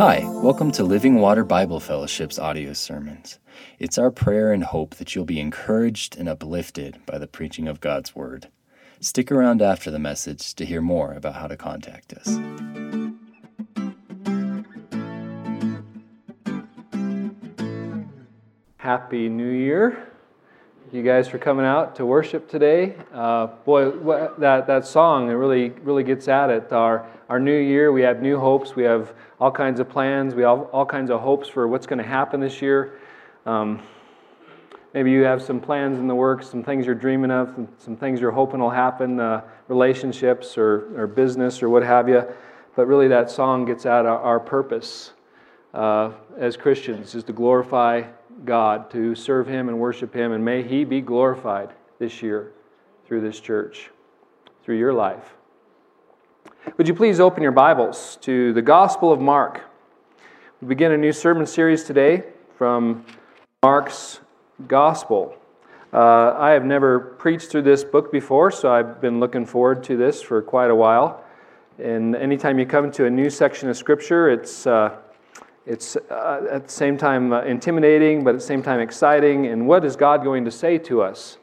Hi, welcome to Living Water Bible Fellowship's audio sermons. It's our prayer and hope that you'll be encouraged and uplifted by the preaching of God's Word. Stick around after the message to hear more about how to contact us. Happy New Year. You guys for coming out to worship today. Uh, boy, what, that, that song it really really gets at it. Our our new year, we have new hopes. We have all kinds of plans. We have all kinds of hopes for what's going to happen this year. Um, maybe you have some plans in the works, some things you're dreaming of, some things you're hoping will happen, uh, relationships or, or business or what have you. But really, that song gets at our, our purpose uh, as Christians is to glorify God, to serve Him and worship Him, and may He be glorified this year through this church, through your life. Would you please open your Bibles to the Gospel of Mark? We begin a new sermon series today from Mark's Gospel. Uh, I have never preached through this book before, so I've been looking forward to this for quite a while. And anytime you come to a new section of Scripture, it's uh, it's uh, at the same time uh, intimidating, but at the same time exciting. And what is God going to say to us?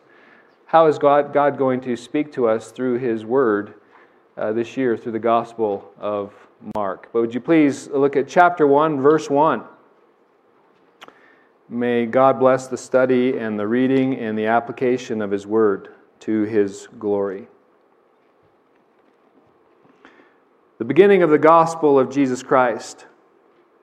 How is God, God going to speak to us through His Word uh, this year through the Gospel of Mark? But would you please look at chapter 1, verse 1? May God bless the study and the reading and the application of His Word to His glory. The beginning of the Gospel of Jesus Christ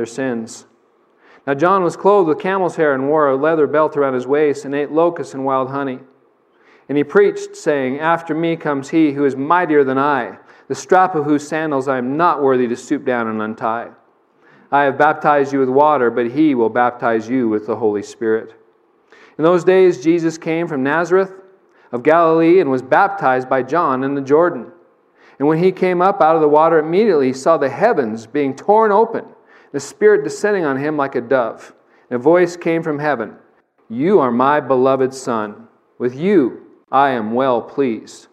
their sins. Now, John was clothed with camel's hair and wore a leather belt around his waist and ate locusts and wild honey. And he preached, saying, After me comes he who is mightier than I, the strap of whose sandals I am not worthy to stoop down and untie. I have baptized you with water, but he will baptize you with the Holy Spirit. In those days, Jesus came from Nazareth of Galilee and was baptized by John in the Jordan. And when he came up out of the water, immediately he saw the heavens being torn open the Spirit descending on him like a dove. And a voice came from heaven You are my beloved Son. With you I am well pleased.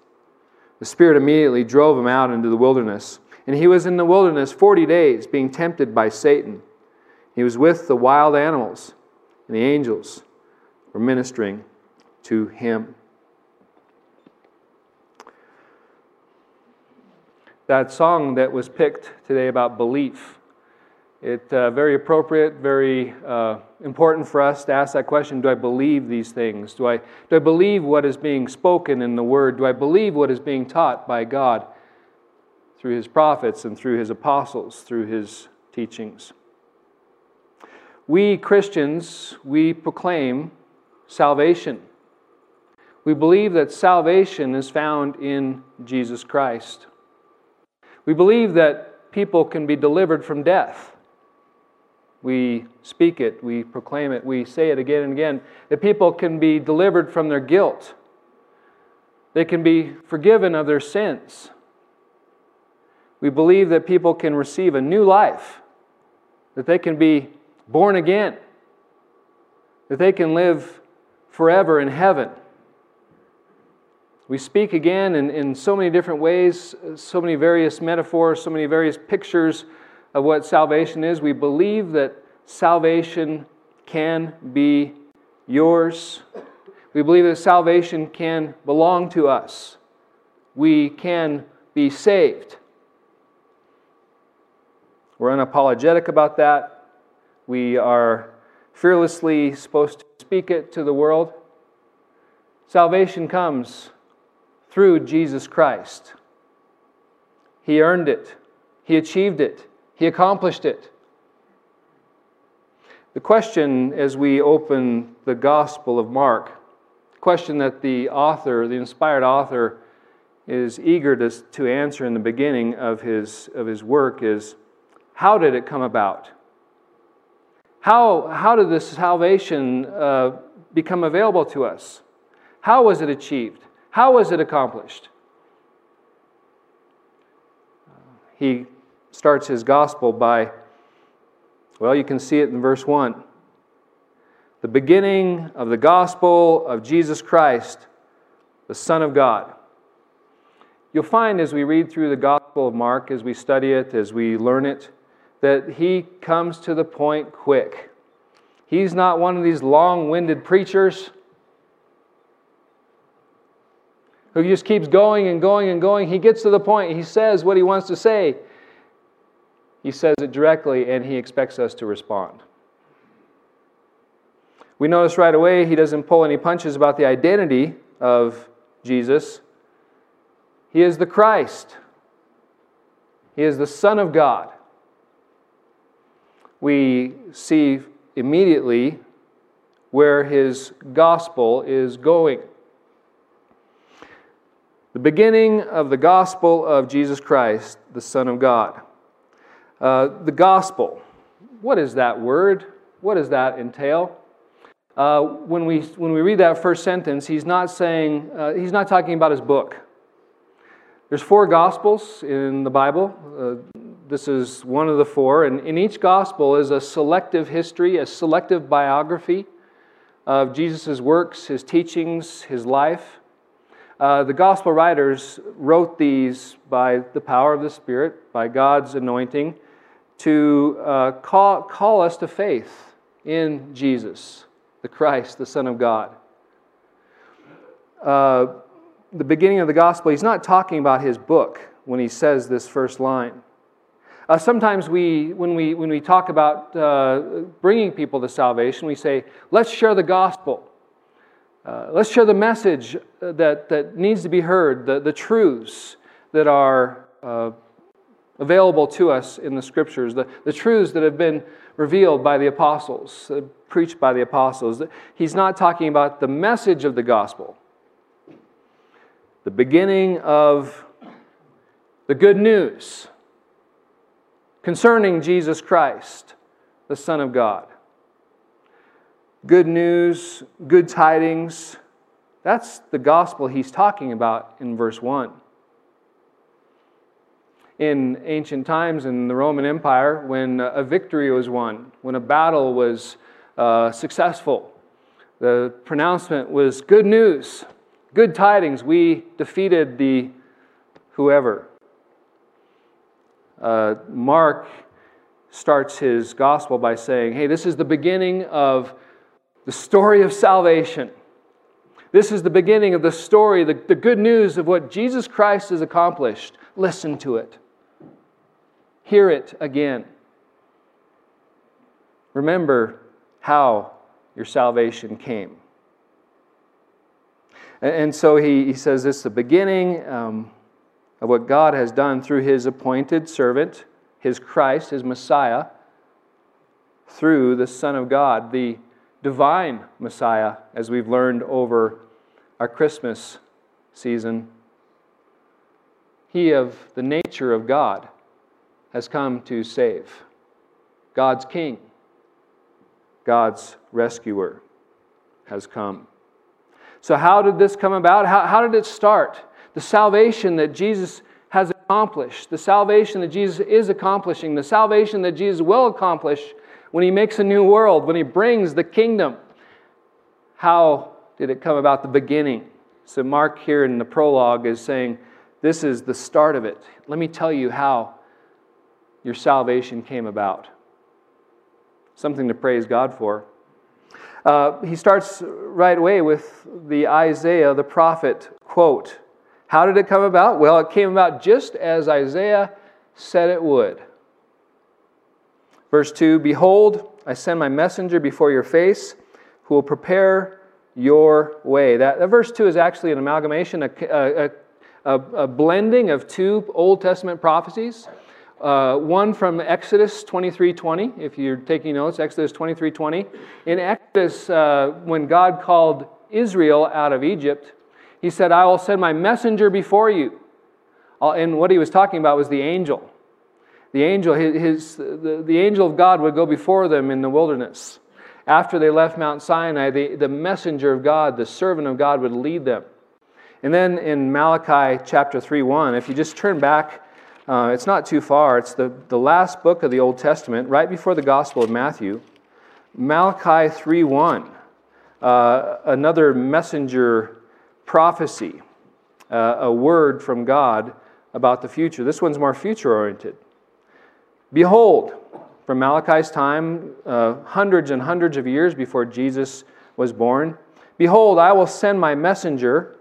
The Spirit immediately drove him out into the wilderness. And he was in the wilderness 40 days, being tempted by Satan. He was with the wild animals, and the angels were ministering to him. That song that was picked today about belief it's uh, very appropriate, very uh, important for us to ask that question Do I believe these things? Do I, do I believe what is being spoken in the Word? Do I believe what is being taught by God through His prophets and through His apostles, through His teachings? We Christians, we proclaim salvation. We believe that salvation is found in Jesus Christ. We believe that people can be delivered from death we speak it, we proclaim it, we say it again and again, that people can be delivered from their guilt. They can be forgiven of their sins. We believe that people can receive a new life, that they can be born again, that they can live forever in heaven. We speak again in, in so many different ways, so many various metaphors, so many various pictures of what salvation is. We believe that salvation can be yours. We believe that salvation can belong to us. We can be saved. We're unapologetic about that. We are fearlessly supposed to speak it to the world. Salvation comes through Jesus Christ. He earned it, He achieved it, he accomplished it. The question as we open the Gospel of Mark, the question that the author, the inspired author, is eager to, to answer in the beginning of his, of his work is how did it come about? How, how did this salvation uh, become available to us? How was it achieved? How was it accomplished? He starts his gospel by, well, you can see it in verse 1. The beginning of the gospel of Jesus Christ, the Son of God. You'll find as we read through the Gospel of Mark, as we study it, as we learn it, that he comes to the point quick. He's not one of these long winded preachers who just keeps going and going and going. He gets to the point, he says what he wants to say. He says it directly, and he expects us to respond. We notice right away he doesn't pull any punches about the identity of Jesus. He is the Christ, He is the Son of God. We see immediately where his gospel is going. The beginning of the gospel of Jesus Christ, the Son of God. Uh, the gospel, what is that word? What does that entail? Uh, when, we, when we read that first sentence, he's not saying, uh, he's not talking about his book. There's four gospels in the Bible. Uh, this is one of the four, and in each gospel is a selective history, a selective biography of Jesus' works, his teachings, his life. Uh, the gospel writers wrote these by the power of the Spirit, by God's anointing, to uh, call, call us to faith in Jesus the Christ, the Son of God. Uh, the beginning of the gospel, he's not talking about his book when he says this first line. Uh, sometimes we, when we, when we talk about uh, bringing people to salvation, we say, let's share the gospel. Uh, let's share the message that, that needs to be heard, the, the truths that are uh, available to us in the scriptures, the, the truths that have been revealed by the apostles, uh, preached by the apostles. He's not talking about the message of the gospel, the beginning of the good news concerning Jesus Christ, the Son of God. Good news, good tidings. That's the gospel he's talking about in verse 1 in ancient times in the Roman Empire when a victory was won, when a battle was uh, successful. The pronouncement was good news, good tidings. We defeated the whoever. Uh, Mark starts his gospel by saying, Hey, this is the beginning of the story of salvation. This is the beginning of the story, the, the good news of what Jesus Christ has accomplished. Listen to it hear it again. Remember how your salvation came. And so he, he says this is the beginning um, of what God has done through his appointed servant, his Christ, his Messiah, through the Son of God, the divine Messiah, as we've learned over our Christmas season. He of the nature of God has come to save. God's King, God's rescuer has come. So, how did this come about? How, how did it start? The salvation that Jesus has accomplished, the salvation that Jesus is accomplishing, the salvation that Jesus will accomplish when he makes a new world, when he brings the kingdom. How did it come about? The beginning. So, Mark here in the prologue is saying, This is the start of it. Let me tell you how your salvation came about. Something to praise God for. Uh, he starts right away with the Isaiah, the prophet, quote. How did it come about? Well, it came about just as Isaiah said it would. Verse 2 Behold, I send my messenger before your face who will prepare your way. That, that verse 2 is actually an amalgamation, a, a, a, a blending of two Old Testament prophecies. Uh, one from Exodus 23:20. If you're taking notes, Exodus 23:20. In Exodus, uh, when God called Israel out of Egypt, He said, I will send my messenger before you. And what he was talking about was the angel. The angel, his, the, the angel of God would go before them in the wilderness. After they left Mount Sinai, the, the messenger of God, the servant of God, would lead them. And then in Malachi chapter 3 1, if you just turn back, uh, it's not too far. It's the, the last book of the Old Testament, right before the Gospel of Matthew. Malachi 3 1, uh, another messenger prophecy, uh, a word from God about the future. This one's more future oriented. Behold, from Malachi's time, uh, hundreds and hundreds of years before Jesus was born, behold, I will send my messenger,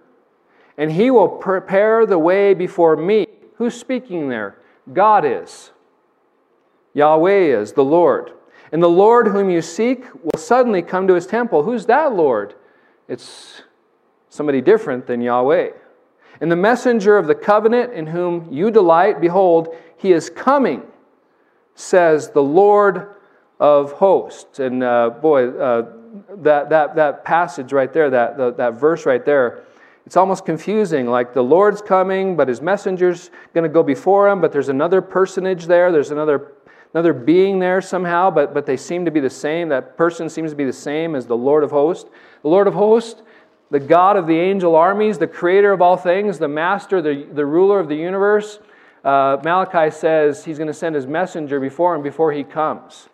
and he will prepare the way before me. Who's speaking there? God is. Yahweh is, the Lord. And the Lord whom you seek will suddenly come to his temple. Who's that Lord? It's somebody different than Yahweh. And the messenger of the covenant in whom you delight, behold, he is coming, says the Lord of hosts. And uh, boy, uh, that, that, that passage right there, that, that, that verse right there, it's almost confusing. Like the Lord's coming, but his messenger's going to go before him, but there's another personage there, there's another, another being there somehow, but, but they seem to be the same. That person seems to be the same as the Lord of hosts. The Lord of hosts the God of the angel armies, the creator of all things, the master, the, the ruler of the universe. Uh, Malachi says he's going to send his messenger before him before he comes.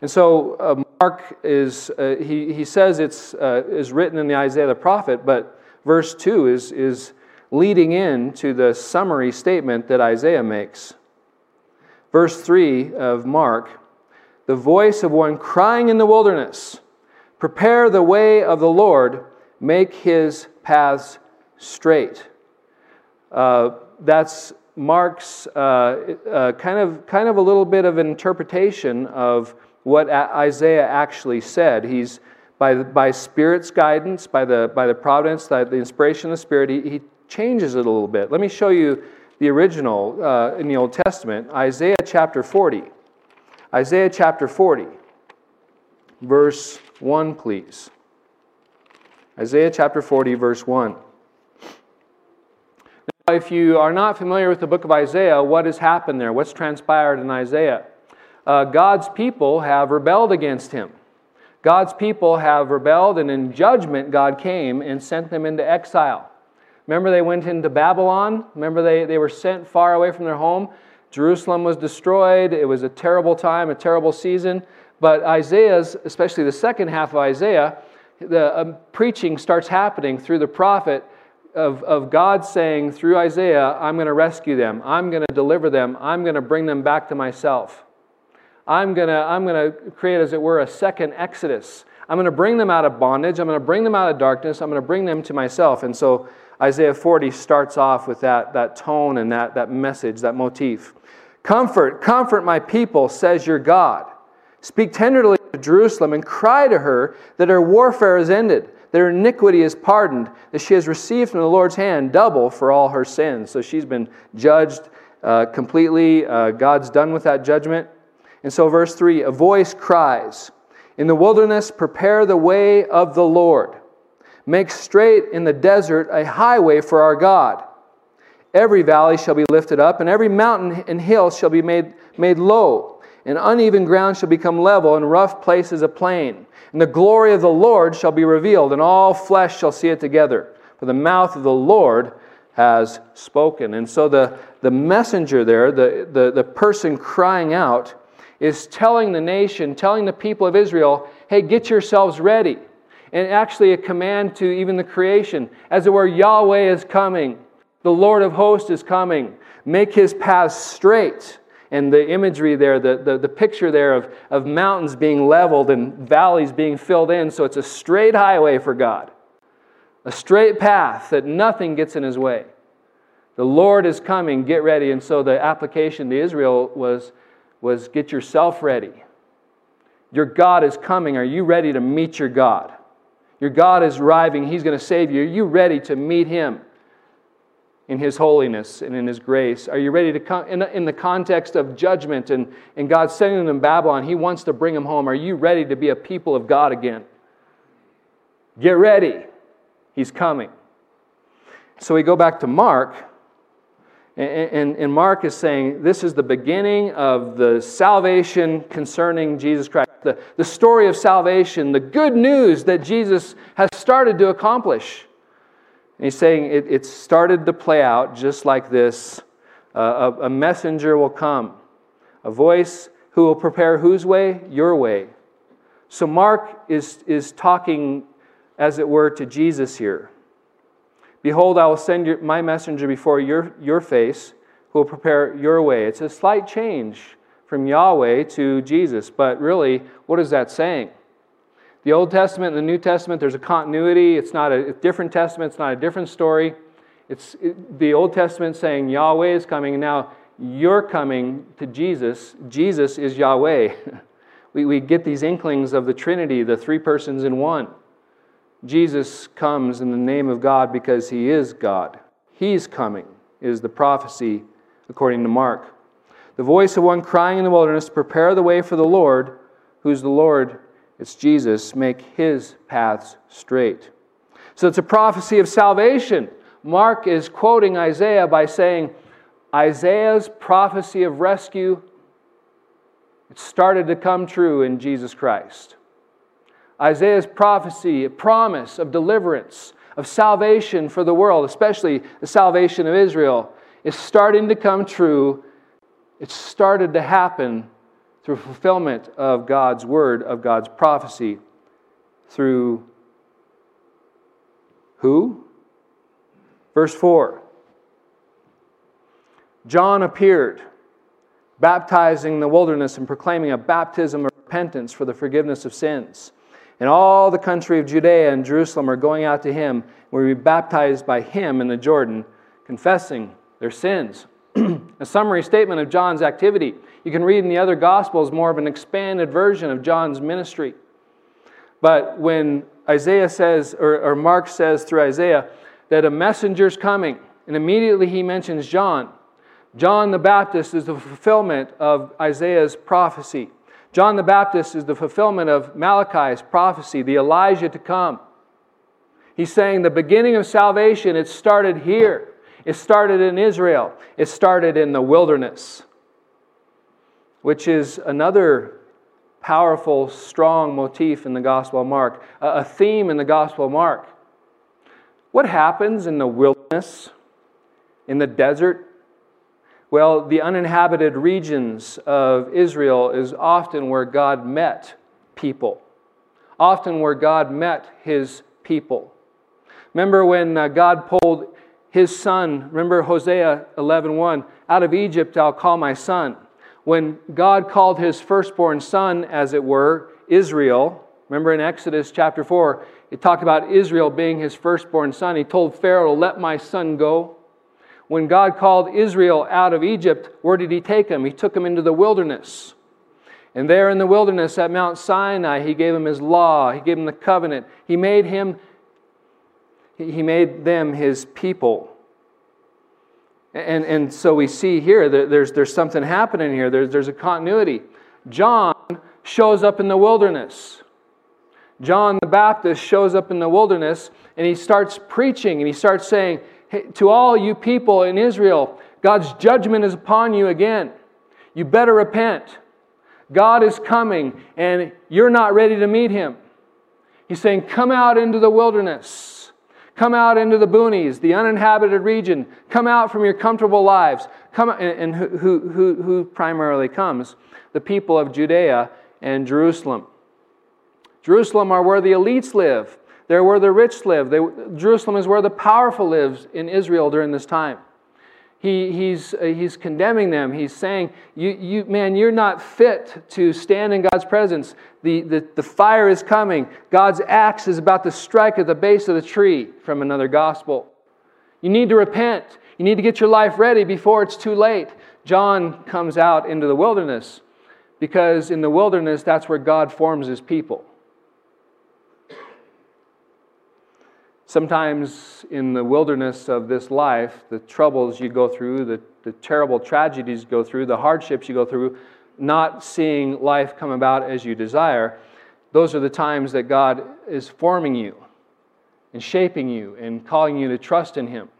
And so uh, Mark is, uh, he, he says it's uh, is written in the Isaiah the prophet, but verse 2 is, is leading in to the summary statement that Isaiah makes. Verse 3 of Mark the voice of one crying in the wilderness Prepare the way of the Lord, make his paths straight. Uh, that's Mark's uh, uh, kind, of, kind of a little bit of interpretation of what Isaiah actually said. He's, by, by Spirit's guidance, by the, by the providence, the, the inspiration of the Spirit, he, he changes it a little bit. Let me show you the original uh, in the Old Testament Isaiah chapter 40. Isaiah chapter 40, verse 1, please. Isaiah chapter 40, verse 1. Now, if you are not familiar with the book of Isaiah, what has happened there? What's transpired in Isaiah? Uh, God's people have rebelled against him. God's people have rebelled, and in judgment, God came and sent them into exile. Remember, they went into Babylon? Remember, they, they were sent far away from their home? Jerusalem was destroyed. It was a terrible time, a terrible season. But Isaiah's, especially the second half of Isaiah, the um, preaching starts happening through the prophet of, of God saying through Isaiah, I'm going to rescue them, I'm going to deliver them, I'm going to bring them back to myself. I'm going to I'm going to create, as it were, a second Exodus. I'm going to bring them out of bondage. I'm going to bring them out of darkness. I'm going to bring them to myself. And so Isaiah 40 starts off with that, that tone and that, that message, that motif. Comfort, comfort my people, says your God. Speak tenderly to Jerusalem and cry to her that her warfare is ended, that her iniquity is pardoned, that she has received from the Lord's hand double for all her sins. So she's been judged uh, completely. Uh, God's done with that judgment. And so, verse 3 a voice cries, In the wilderness, prepare the way of the Lord. Make straight in the desert a highway for our God. Every valley shall be lifted up, and every mountain and hill shall be made, made low and uneven ground shall become level, and rough places a plain. And the glory of the Lord shall be revealed, and all flesh shall see it together. For the mouth of the Lord has spoken. And so the, the messenger there, the, the, the person crying out, is telling the nation, telling the people of Israel, hey, get yourselves ready. And actually, a command to even the creation. As it were, Yahweh is coming, the Lord of hosts is coming. Make his paths straight and the imagery there, the, the, the, picture there of, of mountains being leveled and valleys being filled in. So it's a straight highway for God, a straight path that nothing gets in his way. The Lord is coming, get ready. And so the application to Israel was, was get yourself ready. Your God is coming. Are you ready to meet your God? Your God is arriving. He's going to save you. Are you ready to meet him? in His holiness and in His grace? Are you ready to come in, the context of judgment and, and God sending them Babylon? He wants to bring them home. Are you ready to be a people of God again? Get ready. He's coming. So we go back to Mark, and, and, Mark is saying this is the beginning of the salvation concerning Jesus Christ, the, the story of salvation, the good news that Jesus has started to accomplish. And he's saying it, it started to play out just like this uh, a, a messenger will come, a voice who will prepare whose way? Your way. So Mark is, is talking, as it were, to Jesus here. Behold, I will send your, my messenger before your, your face, who will prepare your way. It's a slight change from Yahweh to Jesus, but really, what is that saying? The Old Testament and the New Testament, there's a continuity. It's not a, different testament, it's not a different story. It's it, the Old Testament saying Yahweh is coming, and now you're coming to Jesus. Jesus is Yahweh. we, we get these inklings of the Trinity, the three persons in one. Jesus comes in the name of God because he is God. He's coming, is the prophecy according to Mark. The voice of one crying in the wilderness, Prepare the way for the Lord. Who's the Lord? It's Jesus. Make his paths straight. So it's a prophecy of salvation. Mark is quoting Isaiah by saying, Isaiah's prophecy of rescue it started to come true in Jesus Christ. Isaiah's prophecy, a promise of deliverance, of salvation for the world, especially the salvation of Israel, is starting to come true. It started to happen through fulfillment of God's word, of God's prophecy, through who? Verse 4 John appeared, baptizing the wilderness and proclaiming a baptism of repentance for the forgiveness of sins. And all the country of Judea and Jerusalem are going out to him, where we be baptized by him in the Jordan, confessing their sins. a summary statement of John's activity. You can read in the other Gospels more of an expanded version of John's ministry. But when Isaiah says, or, or Mark says through Isaiah, that a messenger's coming, and immediately he mentions John. John the Baptist is the fulfillment of Isaiah's prophecy. John the Baptist is the fulfillment of Malachi's prophecy, the Elijah to come. He's saying the beginning of salvation, it started here. It started in Israel. It started in the wilderness, which is another powerful, strong motif in the Gospel of Mark, a theme in the Gospel of Mark. What happens in the wilderness, in the desert, well, the uninhabited regions of Israel is often where God met people, often where God met his people. Remember when uh, God pulled his son, remember Hosea 11:1, out of Egypt I'll call my son. When God called his firstborn son, as it were, Israel, remember in Exodus chapter 4, it talked about Israel being his firstborn son. He told Pharaoh, Let my son go. When God called Israel out of Egypt, where did He take them? He took them into the wilderness. And there in the wilderness at Mount Sinai, He gave them His law, He gave them the covenant. He made him, He made them His people. And, and so we see here that there's, there's something happening here. There's, there's a continuity. John shows up in the wilderness. John the Baptist shows up in the wilderness and he starts preaching and he starts saying, hey, to all you people in Israel, God's judgment is upon you again. You better repent. God is coming, and you're not ready to meet him. He's saying, Come out into the wilderness. Come out into the boonies, the uninhabited region. Come out from your comfortable lives. Come, and who, who, who primarily comes? The people of Judea and Jerusalem. Jerusalem are where the elites live. They're where the rich live. They, Jerusalem is where the powerful lives in Israel during this time. He, he's, uh, he's condemning them. He's saying, you, you, Man, you're not fit to stand in God's presence. The, the, the fire is coming. God's axe is about to strike at the base of the tree from another gospel. You need to repent. You need to get your life ready before it's too late. John comes out into the wilderness because in the wilderness, that's where God forms his people. Sometimes in the wilderness of this life, the troubles you go through, the, the terrible tragedies you go through, the hardships you go through, not seeing life come about as you desire, those are the times that God is forming you. and shaping you and calling you to trust in Him.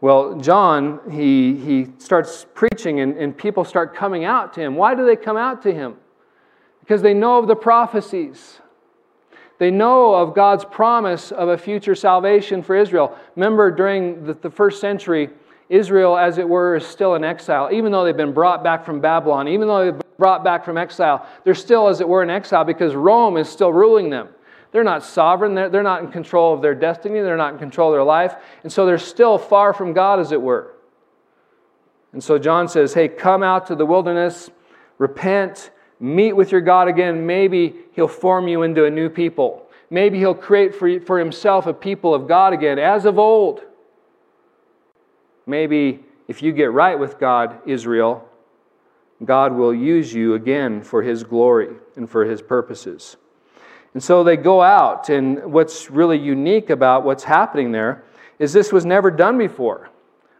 Well, John, he, he starts preaching and, and people start coming out to him. Why do they come out to him? Because they know of the prophecies. They know of God's promise of a future salvation for Israel. Remember, during the, the first century, Israel, as it were, is still in exile. Even though they've been brought back from Babylon, even though they've been brought back from exile, they're still, as it were, in exile because Rome is still ruling them. They're not sovereign, they're, they're not in control of their destiny, they're not in control of their life, and so they're still far from God, as it were. And so John says, Hey, come out to the wilderness, repent, meet with your God again. Maybe He'll form you into a new people. Maybe He'll create for, for Himself a people of God again, as of old. Maybe if you get right with God, Israel, God will use you again for His glory and for His purposes. And so they go out, and what's really unique about what's happening there is this was never done before.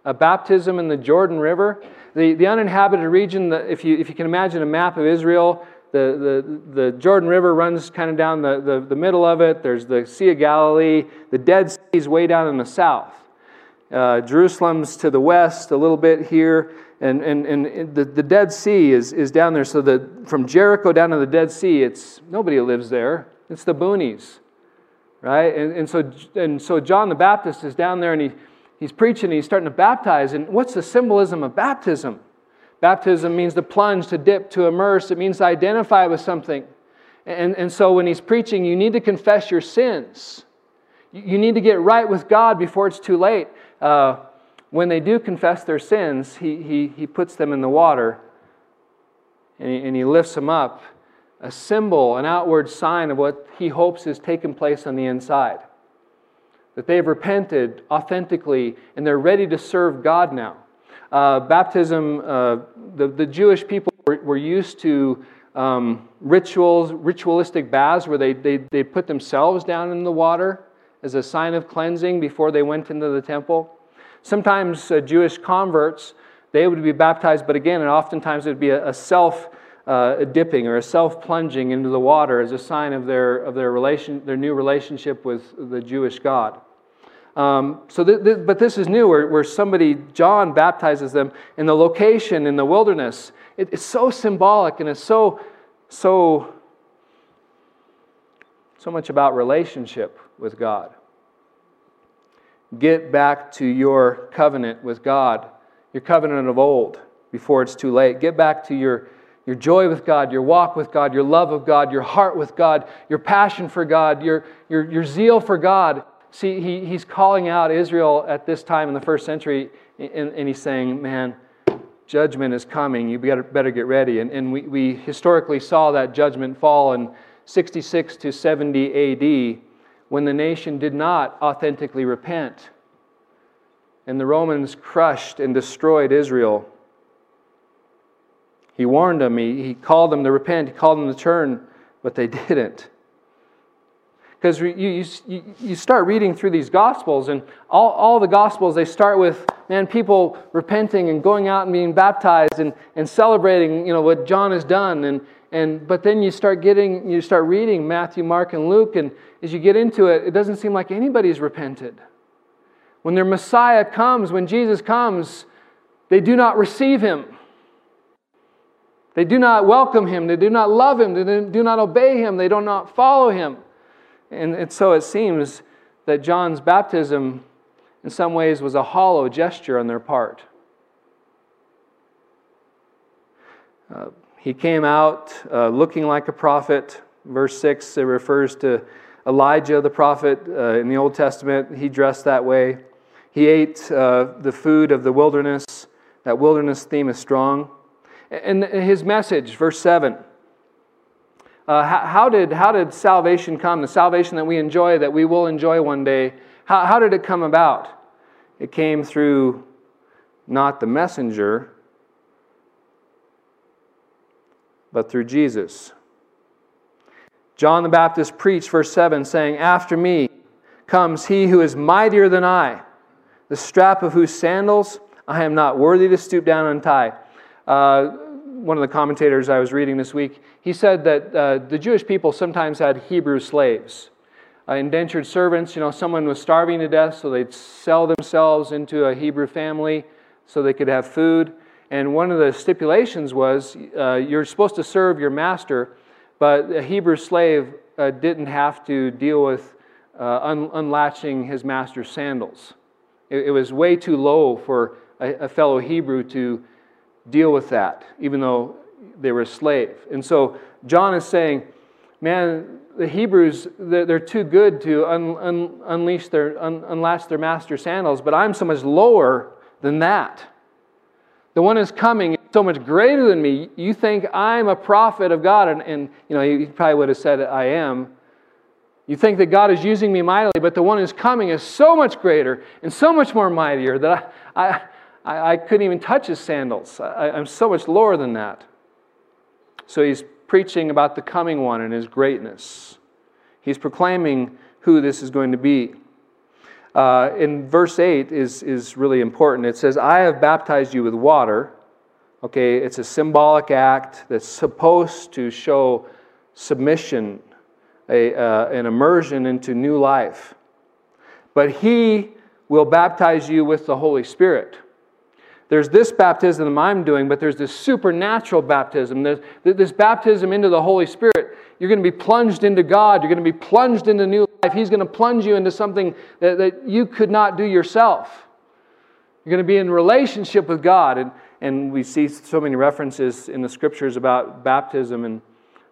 A baptism in the Jordan River. The, the uninhabited region, if, you, if you can imagine a map of Israel, the, the, the Jordan River runs kind of down the, the, the middle of it. There's the Sea of Galilee. The Dead Sea is way down in the south. Uh, Jerusalem's to the west a little bit here, and, and, and the, the Dead Sea is, is down there. So the, from Jericho down to the Dead Sea, it's nobody lives there. It's the boonies, right? And, and, so, and so John the Baptist is down there and he, he's preaching and he's starting to baptize. And what's the symbolism of baptism? Baptism means to plunge, to dip, to immerse. It means to identify with something. And, and so when he's preaching, you need to confess your sins. You need to get right with God before it's too late. Uh, when they do confess their sins, he, he, he puts them in the water and he, and he lifts them up, a symbol, an outward sign of what he hopes is taking place on the inside. That they've repented authentically and they're ready to serve God now. Uh, baptism, uh, the, the Jewish people were, were used to um, rituals, ritualistic baths where they, they, they put themselves down in the water as a sign of cleansing before they went into the temple. Sometimes uh, Jewish converts, they would be baptized, but again, and oftentimes it would be a, a self uh, dipping or a self plunging into the water as a sign of their, of their, relation, their new relationship with the Jewish God. Um, so, th- th- but this is new, where, where somebody, John, baptizes them in the location in the wilderness. It, it's so symbolic and it's so, so, so much about relationship with God. Get back to your covenant with God, your covenant of old, before it's too late. Get back to your, your joy with God, your walk with God, your love of God, your heart with God, your passion for God, your, your, your zeal for God. See, he, he's calling out Israel at this time in the first century, and, and he's saying, Man, judgment is coming. You better, better get ready. And, and we, we historically saw that judgment fall in 66 to 70 AD when the nation did not authentically repent. And the Romans crushed and destroyed Israel. He warned them, he, he called them to repent, he called them to turn, but they didn't. Because you, you, you start reading through these Gospels, and all, all the Gospels, they start with, man, people repenting and going out and being baptized and, and celebrating, you know, what John has done. And, and, but then you start getting, you start reading Matthew, Mark, and Luke, and as you get into it, it doesn't seem like anybody's repented. When their Messiah comes, when Jesus comes, they do not receive him. They do not welcome him. They do not love him. They do not obey him. They do not follow him. And, so it seems that John's baptism, in some ways, was a hollow gesture on their part. Uh, he came out uh, looking like a prophet. Verse 6, it refers to Elijah the prophet uh, in the Old Testament, he dressed that way. He ate uh, the food of the wilderness. That wilderness theme is strong. And his message, verse 7. Uh, how, how, did, how did salvation come? The salvation that we enjoy, that we will enjoy one day, how, how did it come about? It came through not the messenger, but through Jesus. John the Baptist preached, verse 7, saying, After me comes he who is mightier than I, the strap of whose sandals I am not worthy to stoop down and tie. Uh, one of the commentators I was reading this week, he said that uh, the Jewish people sometimes had Hebrew slaves. uh, indentured servants. You know, someone was starving to death, so they'd sell themselves into a Hebrew family so they could have food. And one of the stipulations was uh, you're supposed to serve your master, but a Hebrew slave uh, didn't have to deal with uh, un- unlatching his master's sandals. It, it, was way too low for a, a fellow Hebrew to deal with that, even though they were a slave. And so John is saying, man, the Hebrews, they're too good to un, un, unleash their, un, unlatch their master's sandals, but I'm so much lower than that. The one who's coming is so much greater than me. You think I'm a prophet of God, and, and you know, he probably would have said, I am. You think that God is using me mightily, but the one who's coming is so much greater and so much more mightier that I, I couldn't even touch his sandals. I, I'm so much lower than that. So he's preaching about the coming one and his greatness. He's proclaiming who this is going to be. Uh, in verse 8 is, is really important. It says, I have baptized you with water. Okay, it's a symbolic act that's supposed to show submission, a, uh, an immersion into new life. But he will baptize you with the Holy Spirit. There's this baptism I'm doing, but there's this supernatural baptism. There's this baptism into the Holy Spirit. You're going to be plunged into God. You're going to be plunged into new life. He's going to plunge you into something that, that you could not do yourself. You're going to be in relationship with God. And, and we see so many references in the scriptures about baptism. And,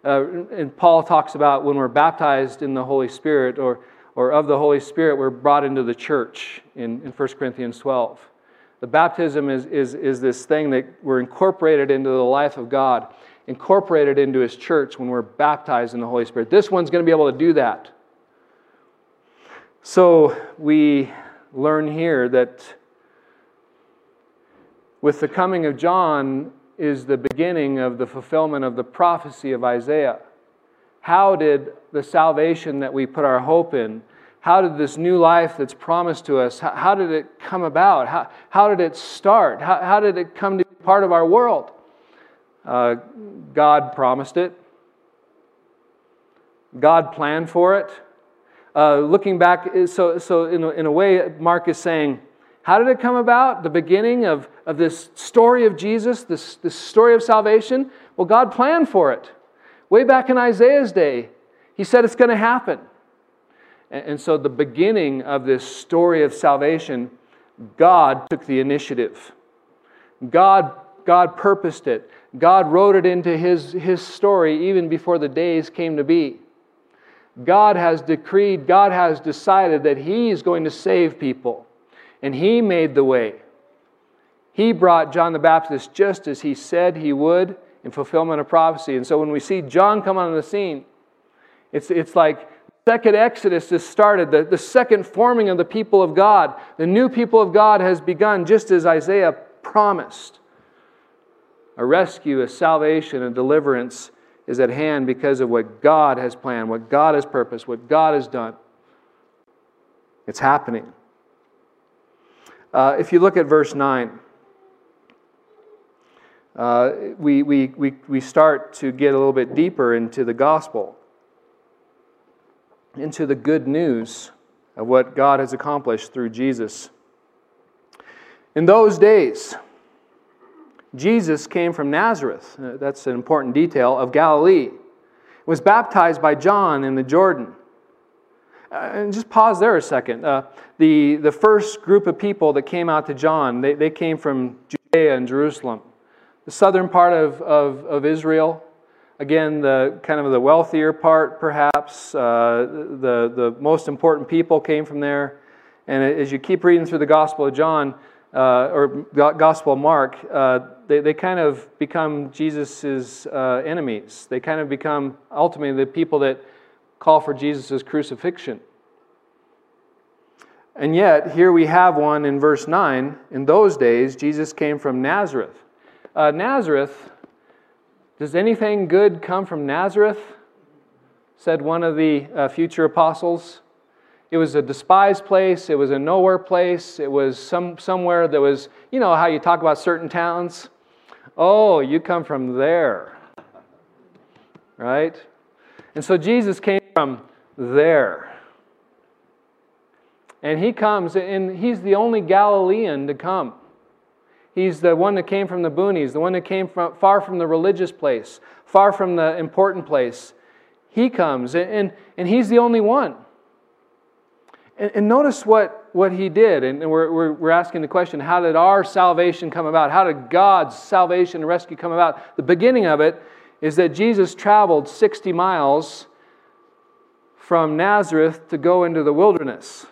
uh, and Paul talks about when we're baptized in the Holy Spirit or, or of the Holy Spirit, we're brought into the church in, in 1 Corinthians 12. The baptism is, is, is this thing that we're incorporated into the life of God, incorporated into His church when we're baptized in the Holy Spirit. This one's going to be able to do that. So we learn here that with the coming of John is the beginning of the fulfillment of the prophecy of Isaiah. How did the salvation that we put our hope in how did this new life that's promised to us, how, how did it come about? How, how did it start? How, how did it come to be part of our world? Uh, God promised it. God planned for it. Uh, looking back, so, so in, a, in a way, Mark is saying, how did it come about? The beginning of, of this story of Jesus, this, this story of salvation? Well, God planned for it. Way back in Isaiah's day, He said it's going to happen. And so, the beginning of this story of salvation, God took the initiative. God, God purposed it. God wrote it into his, his story even before the days came to be. God has decreed, God has decided that He is going to save people. And He made the way. He brought John the Baptist just as He said He would in fulfillment of prophecy. And so when we see John come on the scene, it's, it's like second Exodus has started, the, the second forming of the people of God. The new people of God has begun, just as Isaiah promised. A rescue, a salvation, a deliverance is at hand because of what God has planned, what God has purposed, what God has done. It's happening. Uh, if you look at verse 9, uh, we, we, we, we start to get a little bit deeper into the gospel into the good news of what God has accomplished through Jesus. In those days, Jesus came from Nazareth, uh, that's an important detail, of Galilee, was baptized by John in the Jordan. Uh, and just pause there a second. Uh, the, the first group of people that came out to John, they, they came from Judea and Jerusalem, the southern part of, of, of Israel, Again, the kind of the wealthier part, perhaps, uh, the, the most important people came from there. And as you keep reading through the Gospel of John, uh, or Gospel of Mark, uh, they, they kind of become Jesus' uh, enemies. They kind of become ultimately the people that call for Jesus' crucifixion. And yet, here we have one in verse 9. In those days, Jesus came from Nazareth. Uh, Nazareth does anything good come from Nazareth? said one of the uh, future apostles. It was a despised place, it was a nowhere place, it was some, somewhere that was, you know, how you talk about certain towns. Oh, you come from there. Right? And so Jesus came from there. And he comes, and he's the only Galilean to come. He's the one that came from the boonies, the one that came from, far from the religious place, far from the important place. He comes, and, and, and he's the only one. And, and notice what, what he did. And we're, we're, we're asking the question how did our salvation come about? How did God's salvation and rescue come about? The beginning of it is that Jesus traveled 60 miles from Nazareth to go into the wilderness.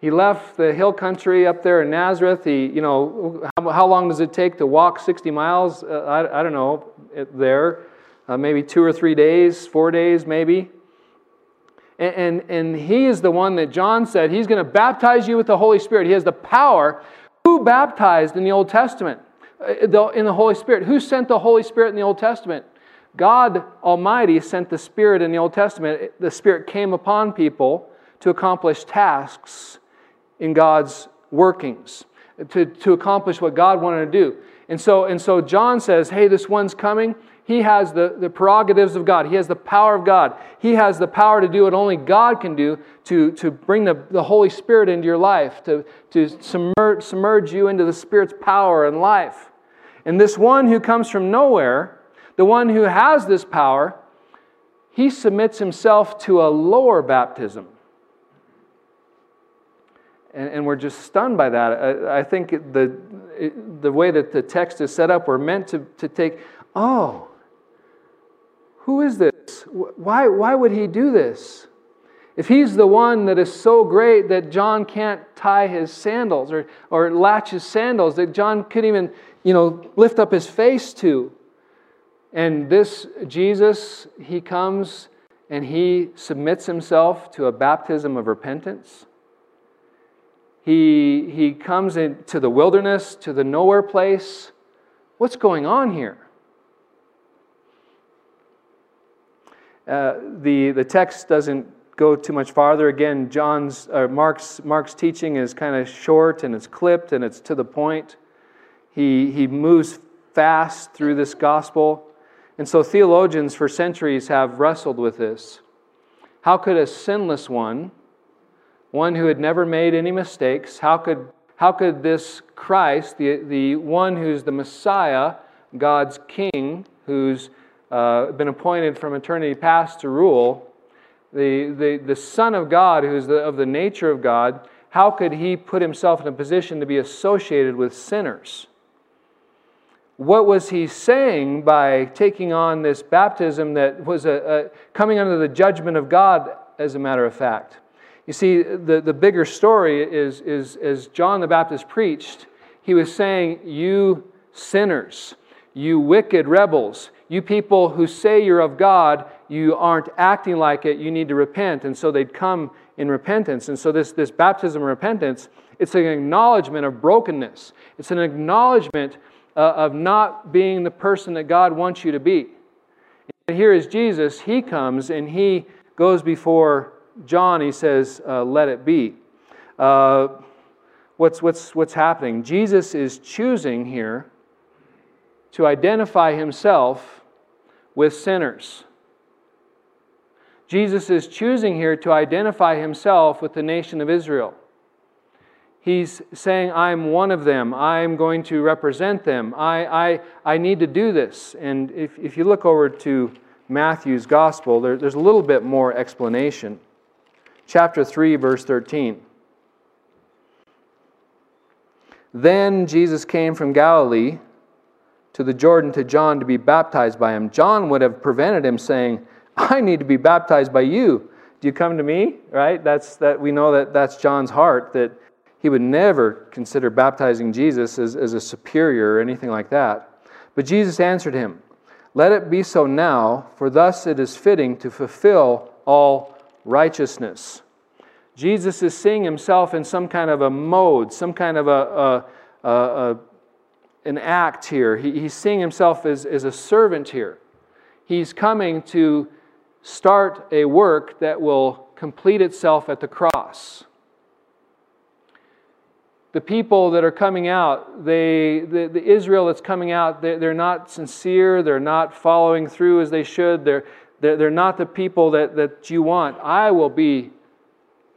He left the hill country up there in Nazareth. He, you know, how, how long does it take to walk 60 miles? Uh, I, I don't know, there. Uh, maybe two or three days, four days, maybe. And, and, and he is the one that John said, he's going to baptize you with the Holy Spirit. He has the power. Who baptized in the Old Testament? Uh, in the Holy Spirit. Who sent the Holy Spirit in the Old Testament? God Almighty sent the Spirit in the Old Testament. The Spirit came upon people to accomplish tasks in God's workings, to, to accomplish what God wanted to do. And so, and so John says, hey, this one's coming. He has the, the prerogatives of God. He has the power of God. He has the power to do what only God can do to, to bring the, the Holy Spirit into your life, to, to submerge, submerge you into the Spirit's power and life. And this one who comes from nowhere, the one who has this power, he submits himself to a lower baptism. And, and we're just stunned by that. I, I think the, the way that the text is set up, we're meant to, to take, oh, who is this? Why, why would he do this? If he's the one that is so great that John can't tie his sandals or, or latch his sandals, that John couldn't even, you know, lift up his face to. And this Jesus, he comes and he submits himself to a baptism of repentance. He, he comes into the wilderness, to the nowhere place. What's going on here? Uh, the, the text doesn't go too much farther. Again, John's, uh, Mark's, Mark's teaching is kind of short and it's clipped and it's to the point. He, he moves fast through this gospel. And so theologians for centuries have wrestled with this. How could a sinless one, one who had never made any mistakes, how could, how could this Christ, the, the one who's the Messiah, God's King, who's uh, been appointed from eternity past to rule, the, the, the Son of God, who's the, of the nature of God, how could he put himself in a position to be associated with sinners? What was he saying by taking on this baptism that was a, a coming under the judgment of God, as a matter of fact? You see, the, the bigger story is, is as John the Baptist preached, he was saying, You sinners, you wicked rebels, you people who say you're of God, you aren't acting like it, you need to repent. And so they'd come in repentance. And so this, this baptism of repentance, it's an acknowledgement of brokenness. It's an acknowledgement uh, of not being the person that God wants you to be. And here is Jesus. He comes and he goes before John. He says, uh, Let it be. Uh, what's, what's, what's happening? Jesus is choosing here to identify himself with sinners. Jesus is choosing here to identify himself with the nation of Israel. He's saying, I'm one of them. I'm going to represent them. I, I, I need to do this. And if, if you look over to Matthew's gospel, there, there's a little bit more explanation. Chapter 3, verse 13. Then Jesus came from Galilee to the Jordan to John to be baptized by him. John would have prevented him saying, I need to be baptized by you. Do you come to me? Right? That's that we know that that's John's heart, that he would never consider baptizing Jesus as, as a superior or anything like that. But Jesus answered him, Let it be so now, for thus it is fitting to fulfill all righteousness. Jesus is seeing himself in some kind of a mode, some kind of a, a, a, a an act here. He, he's seeing himself as, as a servant here. He's coming to start a work that will complete itself at the cross. The people that are coming out, they, the, the Israel that's coming out, they, they're not sincere, they're not following through as they should, they're, they're, they're not the people that, that you want. I will be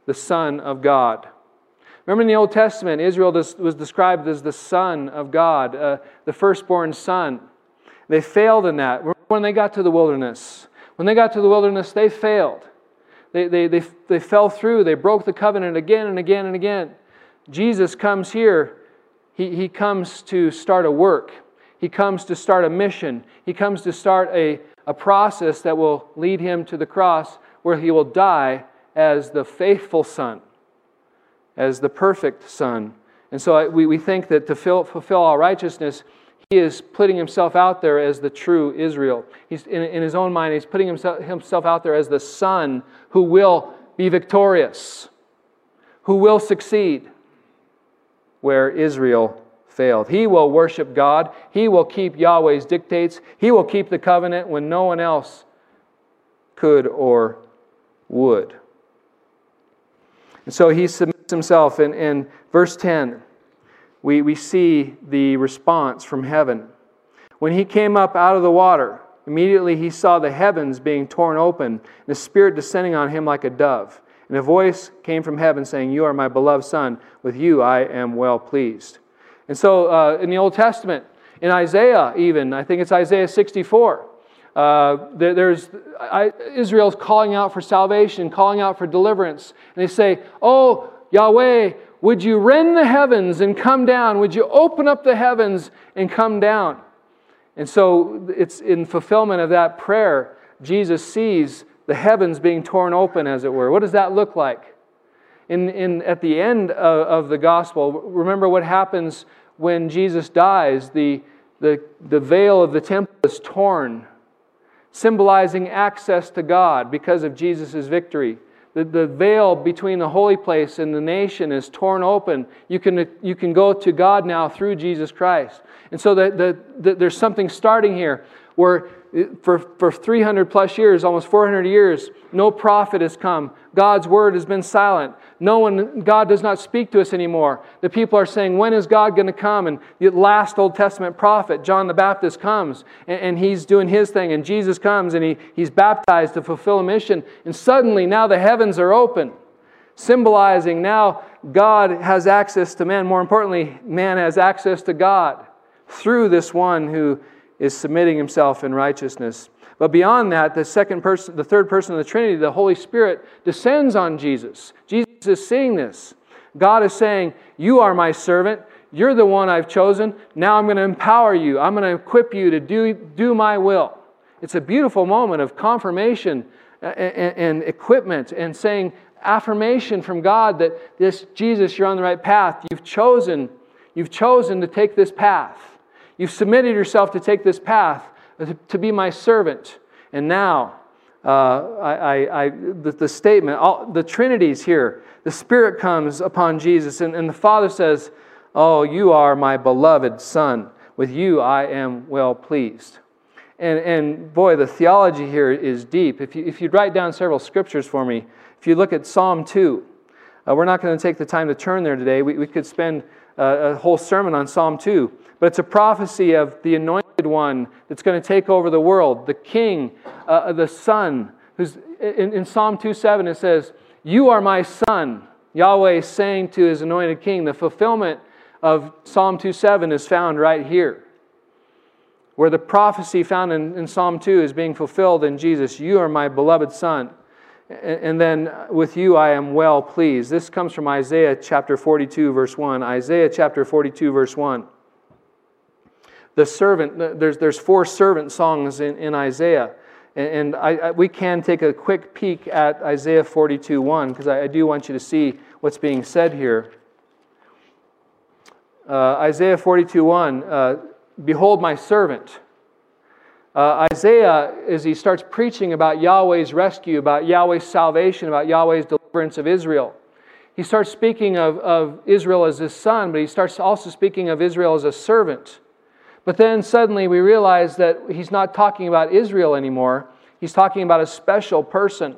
the Son of God. Remember in the Old Testament, Israel was described as the Son of God, uh, the firstborn son. They failed in that. When they got to the wilderness, when they got to the wilderness, they failed. They, they, they, they fell through. They broke the covenant again and again and again. Jesus comes here. He, he comes to start a work. He comes to start a mission. He comes to start a, a process that will lead him to the cross where he will die as the faithful Son, as the perfect Son. And so we, we think that to fulfill all righteousness, he is putting himself out there as the true Israel. He's, in, in his own mind, he's putting himself, himself out there as the Son who will be victorious, who will succeed where Israel failed. He will worship God. He will keep Yahweh's dictates. He will keep the covenant when no one else could or would. And so he submits himself. In, in verse 10, we, we see the response from heaven. When he came up out of the water, immediately he saw the heavens being torn open, and the Spirit descending on him like a dove. And a voice came from heaven saying, You are my beloved Son. With you I am well pleased. And so uh, in the Old Testament, in Isaiah, even, I think it's Isaiah 64, uh, there, there's I, Israel's calling out for salvation, calling out for deliverance. And they say, Oh, Yahweh, would you rend the heavens and come down? Would you open up the heavens and come down? And so it's in fulfillment of that prayer, Jesus sees the heavens being torn open, as it were. What does that look like? In, in, at the end of, of the gospel, remember what happens when Jesus dies. The, the, the veil of the temple is torn, symbolizing access to God because of Jesus' victory. The, the veil between the holy place and the nation is torn open. You can, you can go to God now through Jesus Christ. And so the, the, the, there's something starting here where for, for 300 plus years, almost 400 years, no prophet has come. God's word has been silent. No one, God does not speak to us anymore. The people are saying, When is God going to come? And the last Old Testament prophet, John the Baptist, comes and, and he's doing his thing, and Jesus comes and he, he's baptized to fulfill a mission. And suddenly, now the heavens are open, symbolizing now God has access to man. More importantly, man has access to God through this one who is submitting himself in righteousness. But beyond that, the second person, the third person of the Trinity, the Holy Spirit, descends on Jesus. Jesus is seeing this. God is saying, You are my servant. You're the one I've chosen. Now I'm going to empower you. I'm going to equip you to do, do my will. It's a beautiful moment of confirmation uh, and, and, and equipment and saying, affirmation from God that this Jesus, you're on the right path. You've chosen, you've chosen to take this path. You've submitted yourself to take this path, uh, to be my servant. And now, uh, I, I, I, the, the, statement, all, the Trinity's here. The Spirit comes upon Jesus, and, and the Father says, Oh, you are my beloved Son. With you I am well pleased. And, and boy, the theology here is deep. If, you, if you'd write down several scriptures for me, if you look at Psalm 2, uh, we're not going to take the time to turn there today. We, we could spend uh, a whole sermon on Psalm 2 but it's a prophecy of the anointed one that's going to take over the world, the king, uh, the son. Who's in, in Psalm 2:7 it says, "You are my son." Yahweh saying to his anointed king, the fulfillment of Psalm 2:7 is found right here. Where the prophecy found in, in Psalm 2 is being fulfilled in Jesus. You are my beloved son. And then with you I am well pleased. This comes from Isaiah chapter 42, verse 1. Isaiah chapter 42, verse 1 the servant, there's, there's four servant songs in, in Isaiah. And, and I, I, we can take a quick peek at Isaiah 42 1, because I, I, do want you to see what's being said here. Uh, Isaiah 42 1, uh, Behold my servant. Uh, Isaiah, as he starts preaching about Yahweh's rescue, about Yahweh's salvation, about Yahweh's deliverance of Israel, he starts speaking of, of Israel as his son, but he starts also speaking of Israel as a servant. But then suddenly we realize that he's not talking about Israel anymore. He's talking about a special person.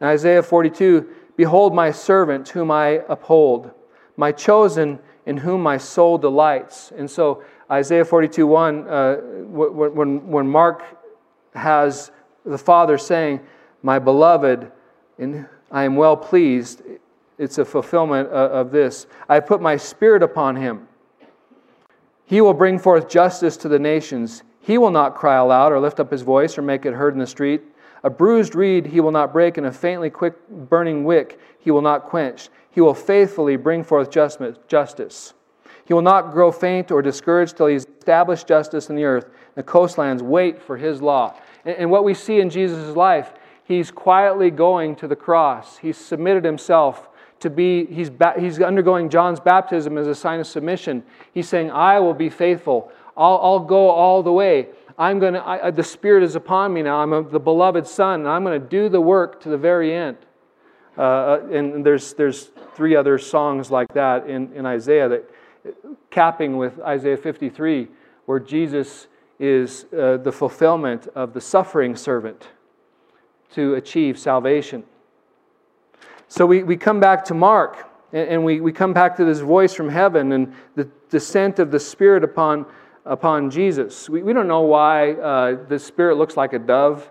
In Isaiah 42, Behold my servant whom I uphold, my chosen in whom my soul delights. And so Isaiah 42, 1, uh, when, when Mark has the Father saying, My beloved, in, I am well pleased. It's a fulfillment of this. I put my spirit upon him. He will bring forth justice to the nations. He will not cry aloud or lift up his voice or make it heard in the street. A bruised reed he will not break, and a faintly quick burning wick he will not quench. He will faithfully bring forth justice. He will not grow faint or discouraged till he has established justice in the earth. The coastlands wait for his law. And what we see in Jesus' life, he's quietly going to the cross. He's submitted himself to be, he's, he's undergoing John's baptism as a sign of submission. He's saying, I will be faithful. I'll, I'll go all the way. I'm going to, the Spirit is upon me now. I'm a, the beloved Son, and I'm going to do the work to the very end. Uh, uh, and there's, there's three other songs like that in, in Isaiah that capping with Isaiah 53, where Jesus is uh, the fulfillment of the suffering servant to achieve salvation. So we, we come back to Mark, and, and we, we come back to this voice from heaven and the descent of the Spirit upon, upon Jesus. We, we don't know why uh, the Spirit looks like a dove.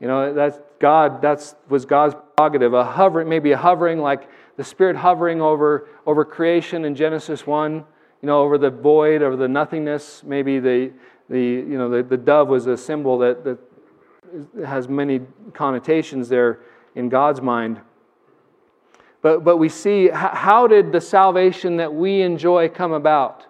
You know, that's God, that was God's prerogative. A hovering, maybe a hovering like the Spirit hovering over, over creation in Genesis 1, you know, over the void, over the nothingness. Maybe the, the, you know, the, the dove was a symbol that, that has many connotations there in God's mind. But, but we see how did the salvation that we enjoy come about?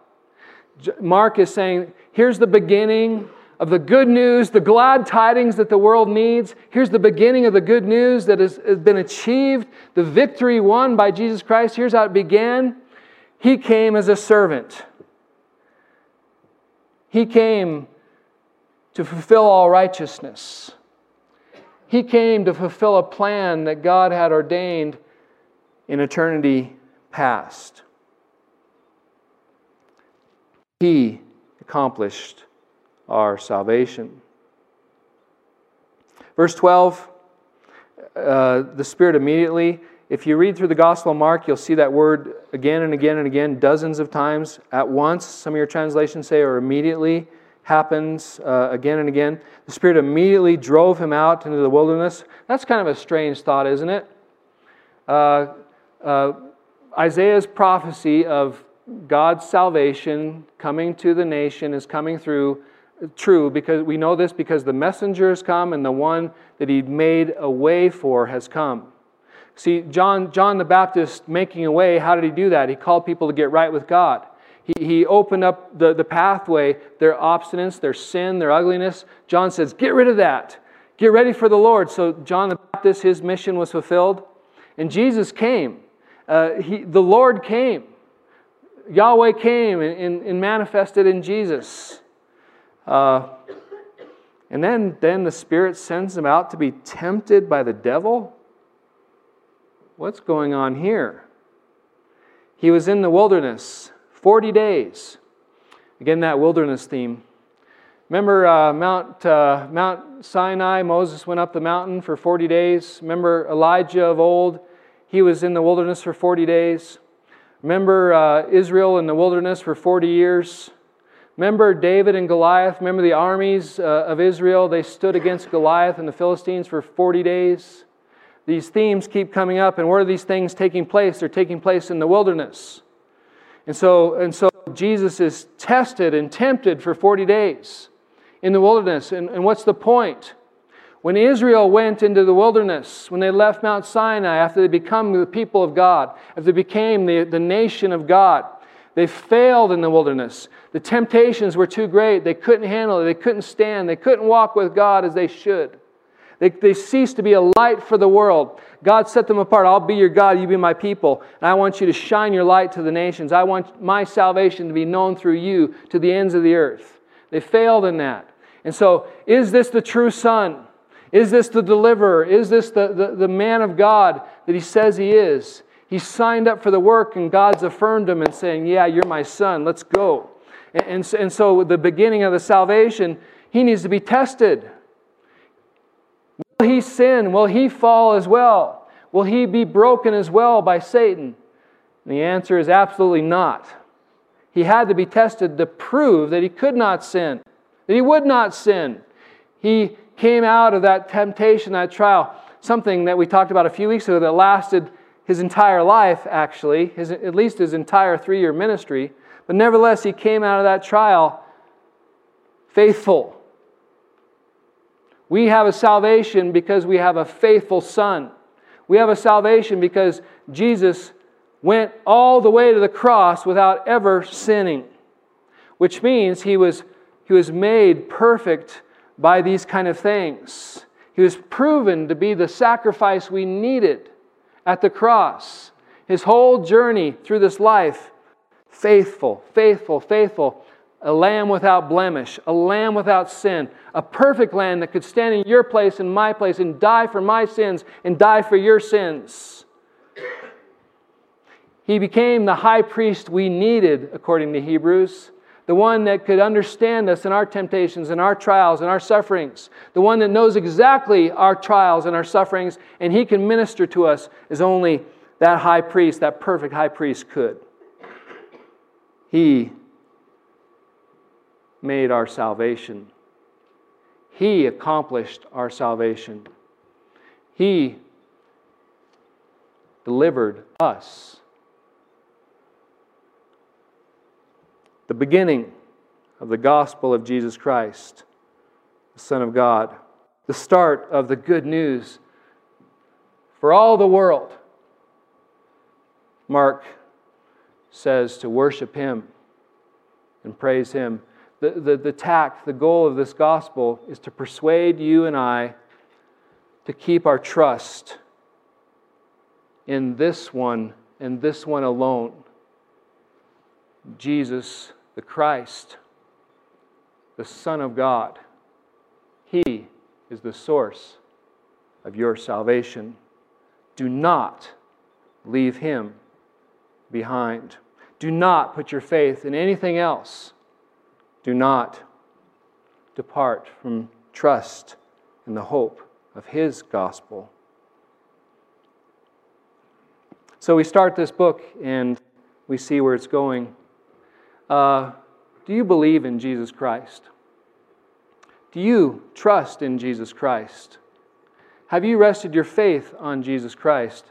Mark is saying, here's the beginning of the good news, the glad tidings that the world needs. Here's the beginning of the good news that has been achieved, the victory won by Jesus Christ. Here's how it began. He came as a servant. He came to fulfill all righteousness. He came to fulfill a plan that God had ordained in eternity past. He accomplished our salvation. Verse 12, uh, the Spirit immediately. If you read through the Gospel of Mark, you'll see that word again and again and again, dozens of times at once. Some of your translations say, or immediately happens uh, again and again. The Spirit immediately drove him out into the wilderness. That's kind of a strange thought, isn't it? Uh, uh, Isaiah's prophecy of God's salvation coming to the nation is coming through true because we know this because the messenger has come and the one that he made a way for has come. See, John, John the Baptist making a way, how did he do that? He called people to get right with God. He, he opened up the, the pathway, their obstinance, their sin, their ugliness. John says, Get rid of that. Get ready for the Lord. So, John the Baptist, his mission was fulfilled. And Jesus came. Uh, he, the Lord came. Yahweh came and, and, and manifested in Jesus. Uh, and then, then the Spirit sends him out to be tempted by the devil. What's going on here? He was in the wilderness 40 days. Again, that wilderness theme. Remember uh, Mount, uh, Mount Sinai? Moses went up the mountain for 40 days. Remember Elijah of old? He was in the wilderness for 40 days. Remember uh, Israel in the wilderness for 40 years. Remember David and Goliath? Remember the armies uh, of Israel? They stood against Goliath and the Philistines for 40 days. These themes keep coming up, and where are these things taking place? They're taking place in the wilderness. And so, and so Jesus is tested and tempted for 40 days in the wilderness. And, and what's the point? When Israel went into the wilderness, when they left Mount Sinai, after they become the people of God, after they became the, the nation of God, they failed in the wilderness. The temptations were too great. They couldn't handle it. They couldn't stand. They couldn't walk with God as they should. They, they ceased to be a light for the world. God set them apart. I'll be your God, you be my people. And I want you to shine your light to the nations. I want my salvation to be known through you to the ends of the earth. They failed in that. And so, is this the true Son? Is this the deliverer? Is this the, the, the man of God that he says he is? He signed up for the work, and God's affirmed him and saying, Yeah, you're my son, let's go. And, and, and so, the beginning of the salvation, he needs to be tested. Will he sin? Will he fall as well? Will he be broken as well by Satan? And the answer is absolutely not. He had to be tested to prove that he could not sin, that he would not sin. He came out of that temptation, that trial, something that we talked about a few weeks ago that lasted his entire life, actually, his, at least his entire three year ministry. But nevertheless, he came out of that trial faithful. We have a salvation because we have a faithful Son. We have a salvation because Jesus went all the way to the cross without ever sinning, which means he was, he was made perfect by these kind of things. He was proven to be the sacrifice we needed at the cross. His whole journey through this life, faithful, faithful, faithful, a lamb without blemish, a lamb without sin, a perfect lamb that could stand in your place and my place and die for my sins and die for your sins. He became the high priest we needed, according to Hebrews, the one that could understand us in our temptations and our trials and our sufferings, the one that knows exactly our trials and our sufferings, and he can minister to us as only that high priest, that perfect high priest, could. He made our salvation. He accomplished our salvation. He delivered us. The beginning of the gospel of Jesus Christ, the Son of God, the start of the good news for all the world. Mark says to worship Him and praise Him the, the, the tact, the goal of this gospel is to persuade you and I to keep our trust in this one and this one alone Jesus the Christ, the Son of God. He is the source of your salvation. Do not leave Him behind. Do not put your faith in anything else do not depart from trust in the hope of His gospel. So we start this book and we see where it's going. Uh, do you believe in Jesus Christ? Do you trust in Jesus Christ? Have you rested your faith on Jesus Christ?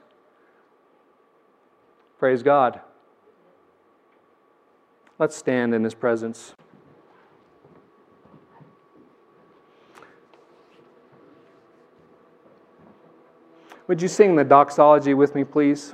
Praise God. Let's stand in His presence. Would you sing the doxology with me, please?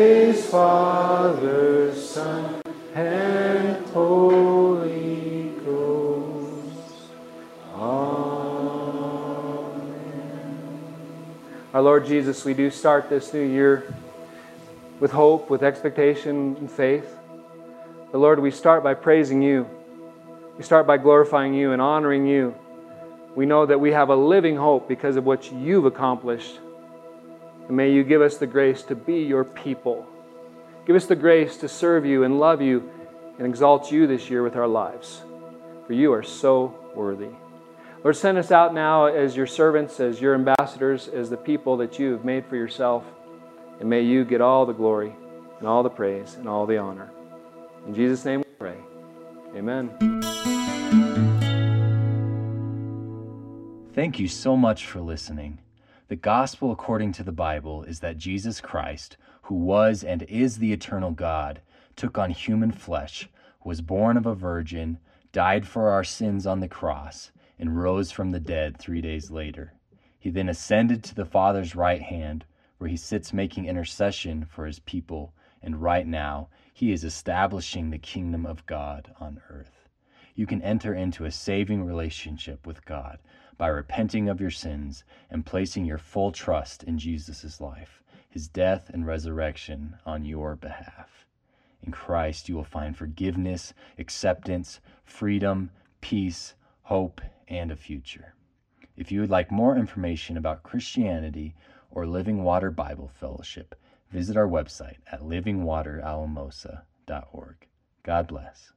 Lord Jesus, we do start this new year with hope, with expectation, and faith. But Lord, we start by praising you. We start by glorifying you and honoring you. We know that we have a living hope because of what you've accomplished. And may you give us the grace to be your people Give us the grace to serve you and love you and exalt you this year with our lives. For you are so worthy. Lord, send us out now as your servants, as your ambassadors, as the people that you have made for yourself. And may you get all the glory and all the praise and all the honor. In Jesus' name we pray. Amen. Thank you so much for listening. The gospel according to the Bible is that Jesus Christ, who was and is the eternal God, took on human flesh, was born of a virgin, died for our sins on the cross, and rose from the dead three days later. He then ascended to the Father's right hand, where he sits making intercession for his people, and right now he is establishing the kingdom of God on earth. You can enter into a saving relationship with God by repenting of your sins and placing your full trust in Jesus' life, his death and resurrection on your behalf. In Christ, you will find forgiveness, acceptance, freedom, peace, hope, and a future. If you would like more information about Christianity or Living Water Bible Fellowship, visit our website at livingwateralamosa.org. God bless.